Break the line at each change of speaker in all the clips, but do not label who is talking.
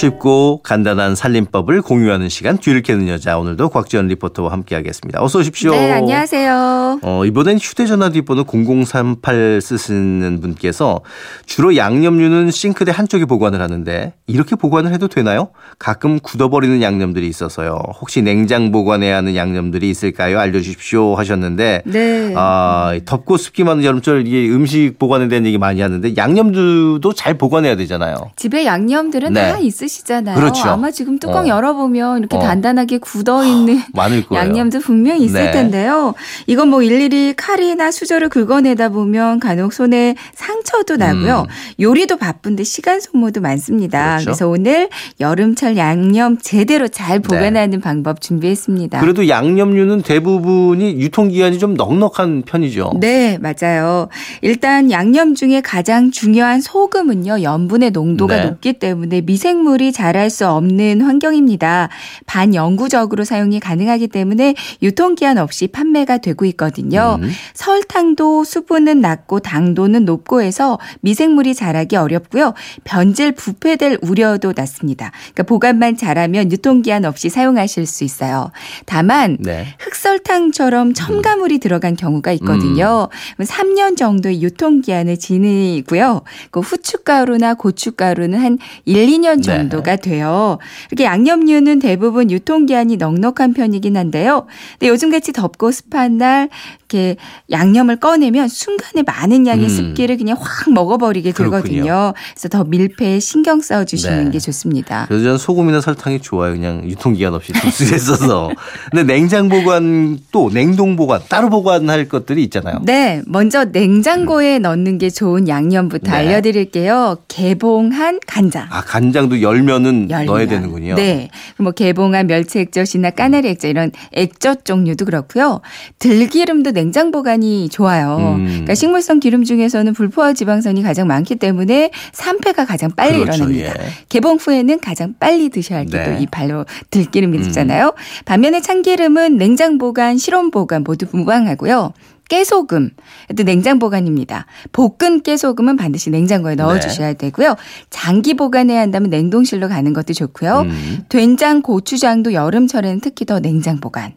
쉽고 간단한 살림법을 공유하는 시간 뒤를 캐는 여자 오늘도 곽지연 리포터와 함께하겠습니다. 어서 오십시오.
네, 안녕하세요.
어, 이번엔 휴대전화 뒷번호 0038 쓰시는 분께서 주로 양념류는 싱크대 한쪽에 보관을 하는데 이렇게 보관을 해도 되나요? 가끔 굳어버리는 양념들이 있어서요. 혹시 냉장 보관해야 하는 양념들이 있을까요? 알려주십시오 하셨는데
네.
아, 덥고 습기 많은 여름철 이게 음식 보관에 대한 얘기 많이 하는데 양념들도 잘 보관해야 되잖아요.
집에 양념들은
네.
다 있으 시잖아요.
그렇죠.
아마 지금 뚜껑
어.
열어보면 이렇게
어.
단단하게 굳어 있는
많을 거예요.
양념도 분명히 있을
네.
텐데요. 이건 뭐 일일이 칼이나 수저를 긁어내다 보면 간혹 손에 상처도 나고요. 요리도 바쁜데 시간 소모도 많습니다.
음. 그렇죠.
그래서 오늘 여름철 양념 제대로 잘 보관하는 방법 준비했습니다.
그래도 양념류는 대부분이 유통기한이 좀 넉넉한 편이죠.
네, 맞아요. 일단 양념 중에 가장 중요한 소금은요, 염분의 농도가
네.
높기 때문에 미생물 이 자랄 수 없는 환경입니다. 반영구적으로 사용이 가능하기 때문에 유통기한 없이 판매가 되고 있거든요.
음.
설탕도 수분은 낮고 당도는 높고 해서 미생물이 자라기 어렵고요. 변질 부패될 우려도 낮습니다. 그러니까 보관만 잘하면 유통기한 없이 사용하실 수 있어요. 다만
네.
흑설탕처럼 첨가물이 들어간 경우가 있거든요.
음.
3년 정도의 유통기한을 지니고요. 그 후춧가루나 고춧가루는 한 1, 2년
네.
정도가 돼요. 이렇게 양념류는 대부분 유통기한이 넉넉한 편이긴 한데요. 근데 요즘같이 덥고 습한 날 이렇게 양념을 꺼내면 순간에 많은 양의
음.
습기를 그냥 확 먹어버리게
그렇군요.
되거든요. 그래서 더 밀폐에 신경 써 주시는
네.
게 좋습니다.
그래서 저는 소금이나 설탕이 좋아요. 그냥 유통기한 없이 흡수해 있어서. 근데 냉장 보관 또 냉동 보관 따로 보관할 것들이 있잖아요.
네, 먼저 냉장고에 넣는 게 좋은 양념부터
네.
알려드릴게요. 개봉한 간장.
아 간장도 열 면은
열면.
넣어야 되는군요.
네. 뭐 개봉한 멸치 액젓이나 까나리 액젓 이런 액젓 종류도 그렇고요. 들기름도 냉장 보관이 좋아요.
음.
그러니까 식물성 기름 중에서는 불포화 지방산이 가장 많기 때문에 산패가 가장 빨리
그렇죠.
일어납니다.
예.
개봉 후에는 가장 빨리 드셔야 할 게또
네.
이 발로 들기름이
음.
되잖아요. 반면에 참기름은 냉장 보관, 실온 보관 모두 무방하고요. 깨소금, 또 냉장 보관입니다. 볶은 깨소금은 반드시 냉장고에
네.
넣어주셔야 되고요. 장기 보관해야 한다면 냉동실로 가는 것도 좋고요.
음.
된장, 고추장도 여름철에는 특히 더 냉장 보관.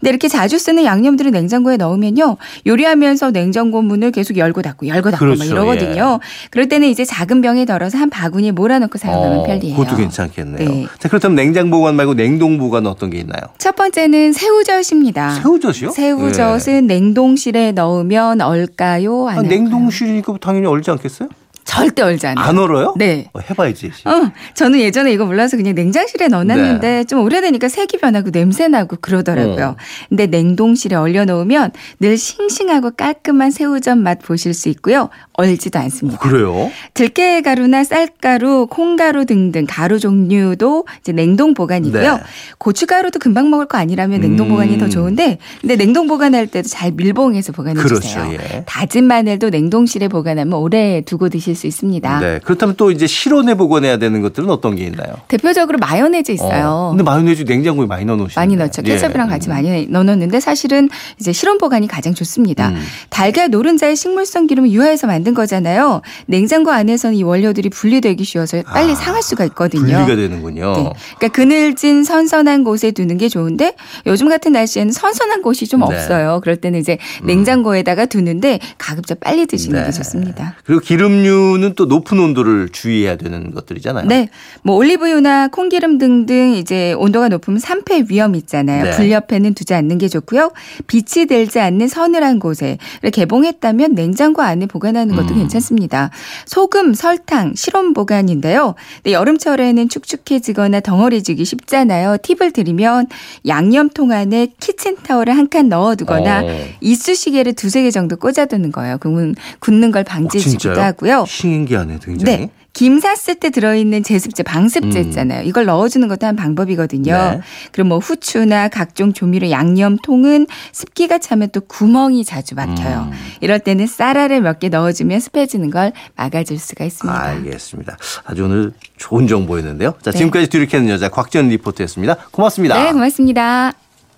근데 이렇게 자주 쓰는 양념들을 냉장고에 넣으면요. 요리하면서 냉장고 문을 계속 열고 닫고 열고 닫고 막
그렇죠.
이러거든요. 그럴 때는 이제 작은 병에 덜어서 한 바구니에 몰아넣고 사용하면
어,
편리해요.
그것도 괜찮겠네요.
네.
자, 그렇다면 냉장 보관 말고 냉동 보관 어떤 게 있나요?
첫 번째는 새우젓입니다.
새우젓이요?
새우젓은 냉동실에 넣으면 얼까요?
네.
안
아? 냉동실이니까 당연히 얼지 않겠어요?
절대 얼지 않아요.
안 얼어요?
네.
어, 해봐야지.
어, 저는 예전에 이거 몰라서 그냥 냉장실에 넣어놨는데
네.
좀 오래되니까 색이 변하고 냄새 나고 그러더라고요.
어.
근데 냉동실에 얼려놓으면 늘 싱싱하고 깔끔한 새우젓 맛 보실 수 있고요. 얼지도 않습니다.
그래요?
들깨 가루나 쌀가루, 콩가루 등등 가루 종류도 이제 냉동 보관이고요.
네.
고춧가루도 금방 먹을 거 아니라면 냉동
음.
보관이 더 좋은데, 근데 냉동 보관할 때도 잘 밀봉해서 보관해
그렇죠,
주세요.
예.
다진 마늘도 냉동실에 보관하면 오래 두고 드실 수 있습니다.
네. 그렇다면 또 이제 실온에 보관해야 되는 것들은 어떤 게 있나요?
대표적으로 마요네즈 있어요.
어, 근데 마요네즈 냉장고에 많이 넣어 놓으시는
많이 넣죠. 케첩이랑 같이 많이 넣어 놓는데 사실은 이제 실온 보관이 가장 좋습니다.
음.
달걀 노른자의 식물성 기름을 유화해서 만든 거잖아요. 냉장고 안에서는 이 원료들이 분리되기 쉬워서 빨리
아,
상할 수가 있거든요.
분리가 되는군요.
네. 그러니까 그늘진 선선한 곳에 두는 게 좋은데 요즘 같은 날씨에는 선선한 곳이 좀
네.
없어요. 그럴 때는 이제 냉장고에다가 두는데 가급적 빨리 드시는
네.
게 좋습니다.
그리고 기름류는 또 높은 온도를 주의해야 되는 것들이잖아요.
네. 뭐 올리브유나 콩기름 등등 이제 온도가 높으면 산패 위험 있잖아요.
네.
불 옆에는 두지 않는 게 좋고요. 빛이 들지 않는 서늘한 곳에 개봉했다면 냉장고 안에 보관하는 것도
음.
괜찮습니다. 소금, 설탕, 실온 보관인데요. 근데 여름철에는 축축해지거나 덩어리지기 쉽잖아요. 팁을 드리면 양념통 안에 키친타올을 한 칸 넣어두거나
어.
이쑤시개를 두세 개 정도 꽂아두는 거예요. 그러면 굳는 걸
어,
방지해주기도
진짜요?
하고요.
신기하네, 굉장히.
네. 김 샀을 때 들어있는 제습제, 방습제
음.
있잖아요. 이걸 넣어주는 것도 한 방법이거든요.
네.
그리고 뭐 후추나 각종 조미료, 양념통은 습기가 차면 또 구멍이 자주 막혀요.
음.
이럴 때는 쌀알을 몇 개 넣어주면 습해지는 걸 막아줄 수가 있습니다.
알겠습니다. 아주 오늘 좋은 정보였는데요. 자, 지금까지 뒤를 캐는 여자 곽지연 리포터였습니다. 고맙습니다.
네, 고맙습니다.